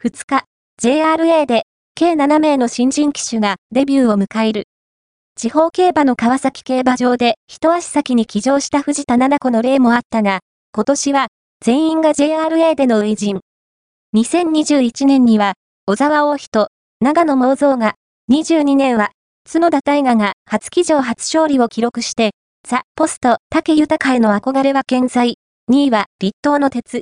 2日、JRA で計7名の新人騎手がデビューを迎える。地方競馬の川崎競馬場で一足先に騎乗した藤田七子の例もあったが、今年は全員が JRA での初陣。2021年には、小沢王妃と、長野毛造が、22年は、角田大河が初騎乗初勝利を記録して、ザ・ポスト、竹豊への憧れは健在。2位は、立東の鉄、